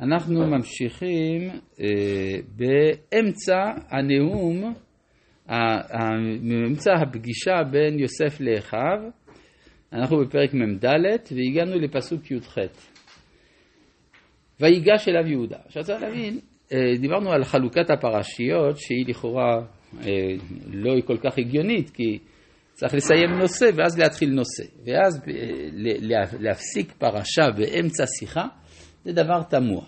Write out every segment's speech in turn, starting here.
אנחנו ממשיכים אה, באמצע הנאום, באמצע הפגישה בין יוסף לאחיו. אנחנו בפרק מ"ד והגענו לפסוק י"ח. ויגש אליו יהודה. עכשיו צריך להבין, אה, דיברנו על חלוקת הפרשיות שהיא לכאורה אה, לא כל כך הגיונית, כי צריך לסיים נושא ואז להתחיל נושא. ואז אה, להפסיק פרשה באמצע שיחה זה דבר תמוה.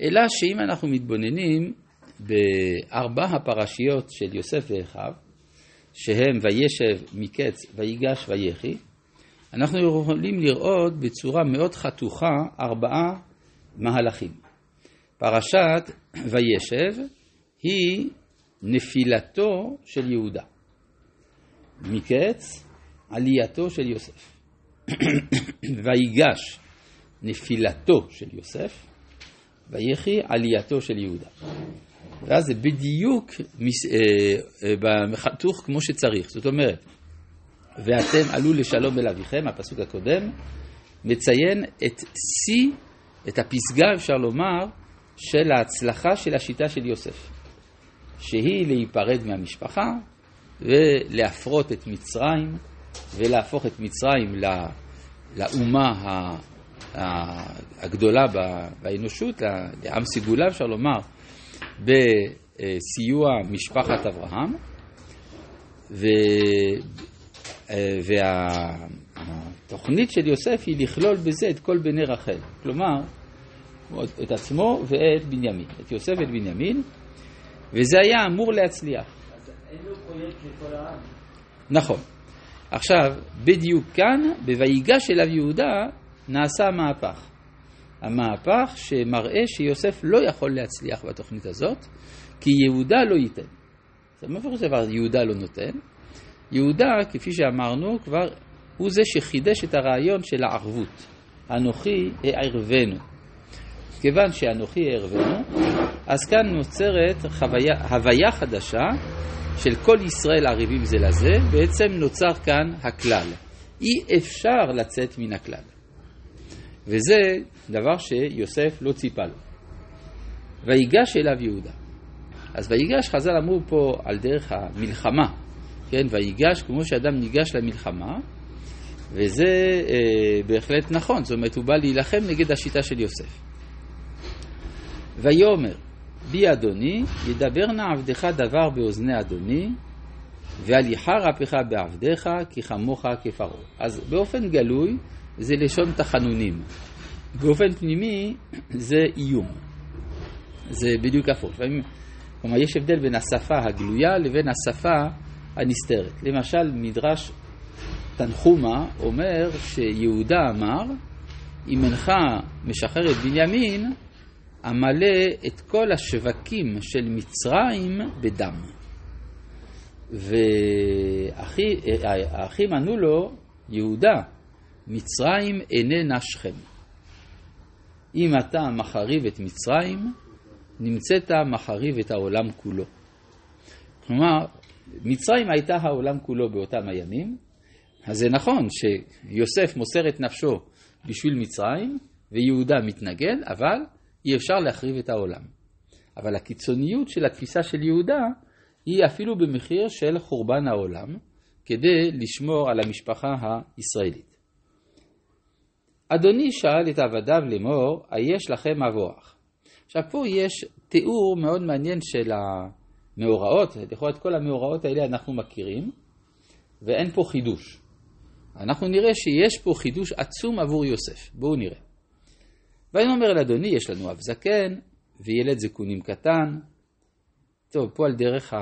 אלא שאם אנחנו מתבוננים בארבע הפרשיות של יוסף ואחיו, שהם וישב מקץ ויגש ויחי, אנחנו יכולים לראות בצורה מאוד חתוכה ארבעה מהלכים. פרשת וישב היא נפילתו של יהודה. מקץ עלייתו של יוסף. ויגש נפילתו של יוסף, ויחי עלייתו של יהודה. ואז זה בדיוק אה, בחתוך כמו שצריך. זאת אומרת, ואתם עלו לשלום אל אביכם, הפסוק הקודם, מציין את שיא, את הפסגה אפשר לומר, של ההצלחה של השיטה של יוסף, שהיא להיפרד מהמשפחה ולהפרות את מצרים ולהפוך את מצרים לאומה הגדולה באנושות, לעם סגולה אפשר לומר, בסיוע משפחת אברהם, והתוכנית של יוסף היא לכלול בזה את כל בני רחל, כלומר את עצמו ואת בנימין, את יוסף ואת בנימין, וזה היה אמור להצליח. אז אין לו פרויקט לכל העם. נכון. עכשיו, בדיוק כאן, ב"ויגש אליו יהודה", נעשה המהפך. המהפך שמראה שיוסף לא יכול להצליח בתוכנית הזאת, כי יהודה לא ייתן. מה פירוש דבר יהודה לא נותן? יהודה, כפי שאמרנו, כבר הוא זה שחידש את הרעיון של הערבות. אנוכי הערבנו. כיוון שאנוכי הערבנו, אז כאן נוצרת חוויה, הוויה חדשה של כל ישראל ערבים זה לזה, בעצם נוצר כאן הכלל. אי אפשר לצאת מן הכלל. וזה דבר שיוסף לא ציפה לו. ויגש אליו יהודה. אז ויגש, חז"ל אמרו פה על דרך המלחמה, כן, ויגש כמו שאדם ניגש למלחמה, וזה אה, בהחלט נכון, זאת אומרת הוא בא להילחם נגד השיטה של יוסף. ויאמר, בי אדוני, ידבר נא עבדך דבר באוזני אדוני, והליכה רפך בעבדיך, כי כמוך כפרעה. אז באופן גלוי זה לשון תחנונים. באופן פנימי זה איום. זה בדיוק הפוך. כלומר, יש הבדל בין השפה הגלויה לבין השפה הנסתרת. למשל, מדרש תנחומה אומר שיהודה אמר, אם אינך משחרר את בנימין, המלא את כל השווקים של מצרים בדם. והאחים ענו לו, יהודה, מצרים איננה שכם. אם אתה מחריב את מצרים, נמצאת מחריב את העולם כולו. כלומר, מצרים הייתה העולם כולו באותם הימים, אז זה נכון שיוסף מוסר את נפשו בשביל מצרים, ויהודה מתנגד, אבל אי אפשר להחריב את העולם. אבל הקיצוניות של התפיסה של יהודה היא אפילו במחיר של חורבן העולם, כדי לשמור על המשפחה הישראלית. אדוני שאל את עבדיו לאמור, היש לכם אבוח? עכשיו פה יש תיאור מאוד מעניין של המאורעות, לכאורה את כל המאורעות האלה אנחנו מכירים, ואין פה חידוש. אנחנו נראה שיש פה חידוש עצום עבור יוסף. בואו נראה. ויאמר אל אדוני, יש לנו אב זקן וילד זקונים קטן. טוב, פה על דרך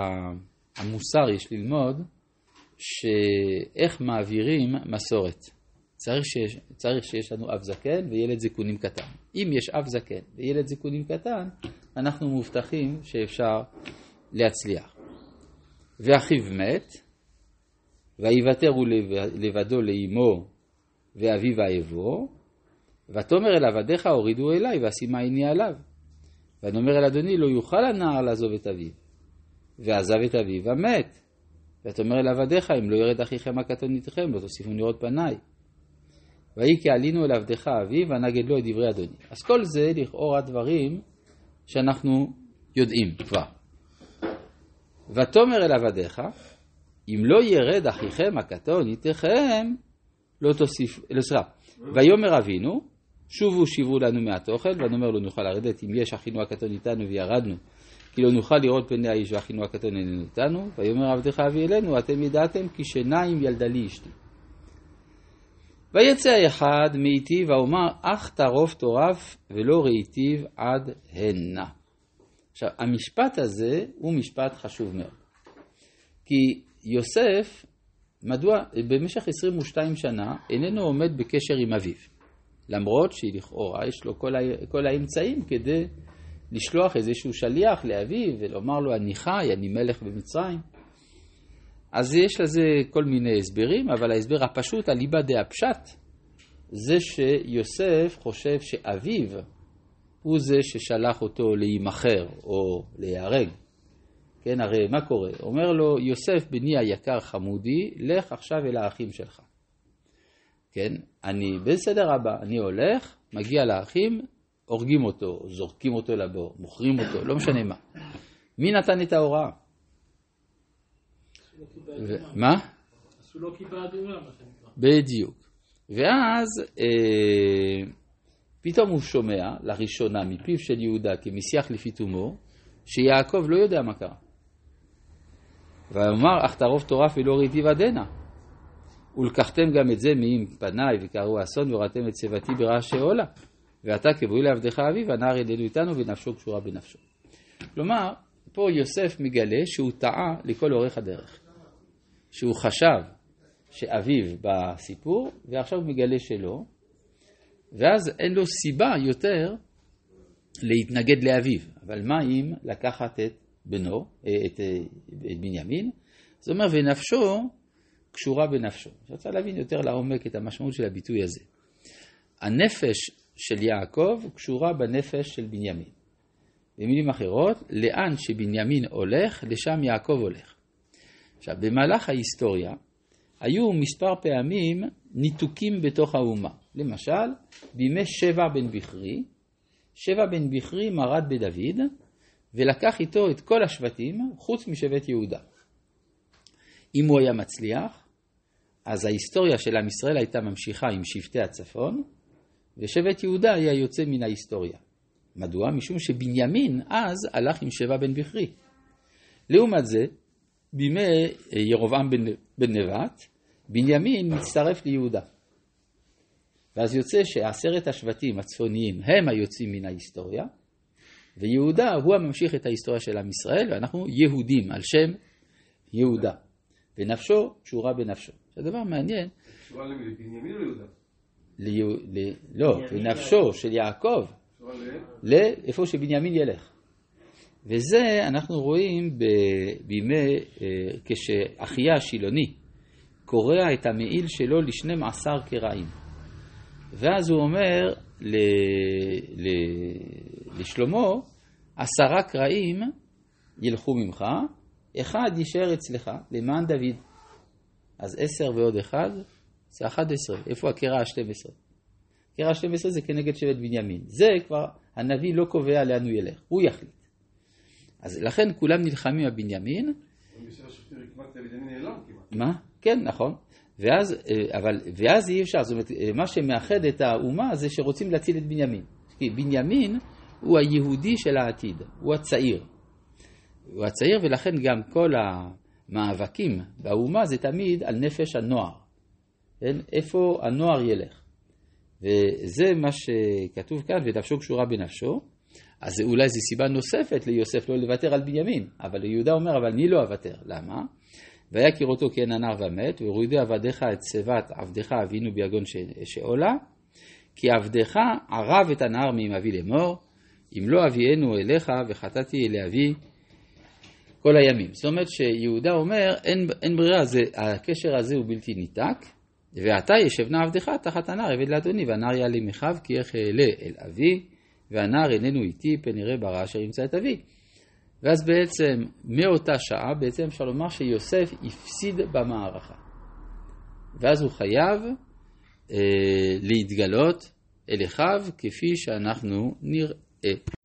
המוסר יש ללמוד שאיך מעבירים מסורת. צריך שיש, צריך שיש לנו אב זקן וילד זקונים קטן. אם יש אב זקן וילד זקונים קטן, אנחנו מובטחים שאפשר להצליח. ואחיו מת, ויוותרו לבדו לאמו ואביו אעבור, ותאמר אל עבדיך הורידו אליי ואשימה עיני עליו. ונאמר אל אדוני לא יוכל הנער לעזוב את אביו. ועזב את אביו ומת. ותאמר אל עבדיך אם לא ירד אחיכם הקטון איתכם לא תוסיפו לראות פניי. ויהי כי עלינו אל עבדך אבי ונגד לו את דברי אדוני. אז כל זה לכאורה דברים שאנחנו יודעים כבר. ותאמר אל עבדיך, אם לא ירד אחיכם הקטון איתכם, לא תוסיף, לא סליחה, ויאמר אבינו, שובו שיבו לנו מעט אוכל, ונאמר לא נוכל לרדת אם יש אחינו הקטון איתנו וירדנו, כי לא נוכל לראות פני האיש ואחינו הקטון איננו איתנו, ויאמר עבדך אבי אלינו, אתם ידעתם כי שיניים ילדה לי אשתי. ויצא האחד מאיתי ואומר, אך טרוף טורף ולא ראיתיו עד הנה. עכשיו, המשפט הזה הוא משפט חשוב מאוד. כי יוסף, מדוע במשך 22 שנה איננו עומד בקשר עם אביו. למרות שלכאורה יש לו כל. כל האמצעים כדי לשלוח איזשהו שליח לאביו ולומר לו, אני חי, אני מלך במצרים. אז יש לזה כל מיני הסברים, אבל ההסבר הפשוט, אליבא דאפשט, זה שיוסף חושב שאביו הוא זה ששלח אותו להימכר או להיהרג. כן, הרי מה קורה? אומר לו, יוסף בני היקר חמודי, לך עכשיו אל האחים שלך. כן, אני בסדר הבא, אני הולך, מגיע לאחים, הורגים אותו, זורקים אותו לבור, מוכרים אותו, לא משנה מה. מי נתן את ההוראה? מה? עשו לו כיפה אדומה, מה שנקרא. בדיוק. ואז אה, פתאום הוא שומע לראשונה מפיו של יהודה כמשיח לפי תומו, שיעקב לא יודע מה קרה. ואמר, אך תערוף טורף ולא ראיתי ודנה. ולקחתם גם את זה מעם פניי וקראו אסון וראתם את שיבתי ברעשי עולה. ואתה כבואי לעבדך אביו, הנער ידדו איתנו ונפשו קשורה בנפשו. כלומר, פה יוסף מגלה שהוא טעה לכל אורך הדרך. שהוא חשב שאביו בסיפור, ועכשיו הוא מגלה שלא, ואז אין לו סיבה יותר להתנגד לאביו. אבל מה אם לקחת את בנו, את, את בנימין? זאת אומרת, ונפשו קשורה בנפשו. אני רוצה להבין יותר לעומק את המשמעות של הביטוי הזה. הנפש של יעקב קשורה בנפש של בנימין. במילים אחרות, לאן שבנימין הולך, לשם יעקב הולך. עכשיו, במהלך ההיסטוריה היו מספר פעמים ניתוקים בתוך האומה. למשל, בימי שבע בן בכרי, שבע בן בכרי מרד בדוד, ולקח איתו את כל השבטים, חוץ משבט יהודה. אם הוא היה מצליח, אז ההיסטוריה של עם ישראל הייתה ממשיכה עם שבטי הצפון, ושבט יהודה היה יוצא מן ההיסטוריה. מדוע? משום שבנימין אז הלך עם שבע בן בכרי. לעומת זה, בימי ירבעם בן, בן נבט, בנימין מצטרף ליהודה. ואז יוצא שעשרת השבטים הצפוניים הם היוצאים מן ההיסטוריה, ויהודה הוא הממשיך את ההיסטוריה של עם ישראל, ואנחנו יהודים על שם יהודה. ונפשו קשורה בנפשו. זה דבר מעניין. קשורה לבנימין או ליהודה? לא, בנפשו של יעקב, לאיפה שבנימין ילך. וזה אנחנו רואים בימי, אה, כשאחיה השילוני קורע את המעיל שלו לשנים עשר קרעים. ואז הוא אומר ל, ל, לשלמה, עשרה קרעים ילכו ממך, אחד יישאר אצלך למען דוד. אז עשר ועוד אחד זה אחד עשרה. איפה הקרע השתים עשרה? הקרע השתים עשרה זה כנגד שבט בנימין. זה כבר, הנביא לא קובע לאן הוא ילך, הוא יחליט. אז לכן כולם נלחמים על בנימין. מה? כן, נכון. ואז, אה, אבל, ואז אי אפשר, זאת אומרת, אה, מה שמאחד את האומה זה שרוצים להציל את בנימין. כי בנימין הוא היהודי של העתיד, הוא הצעיר. הוא הצעיר ולכן גם כל המאבקים באומה זה תמיד על נפש הנוער. כן? איפה הנוער ילך. וזה מה שכתוב כאן, ונפשו קשורה בנפשו. אז אולי זו סיבה נוספת ליוסף לא לוותר על בנימין, אבל יהודה אומר, אבל אני לא אוותר. למה? ויכיר אותו אין הנער ומת, והורידו עבדיך את שיבת עבדך אבינו ביגון שאולה, כי עבדך ערב את הנער מעם אבי לאמור, אם לא אביאנו אליך וחטאתי אל אבי כל הימים. זאת אומרת שיהודה אומר, אין, אין ברירה, זה, הקשר הזה הוא בלתי ניתק, ועתה ישב נא עבדך תחת הנער עבד לאדוני, והנער יעלה מחב כי איך אעלה אל אבי, והנער איננו איתי, פן יראה ברע אשר ימצא את אבי. ואז בעצם, מאותה שעה, בעצם אפשר לומר שיוסף הפסיד במערכה. ואז הוא חייב להתגלות אל אחיו כפי שאנחנו נראה.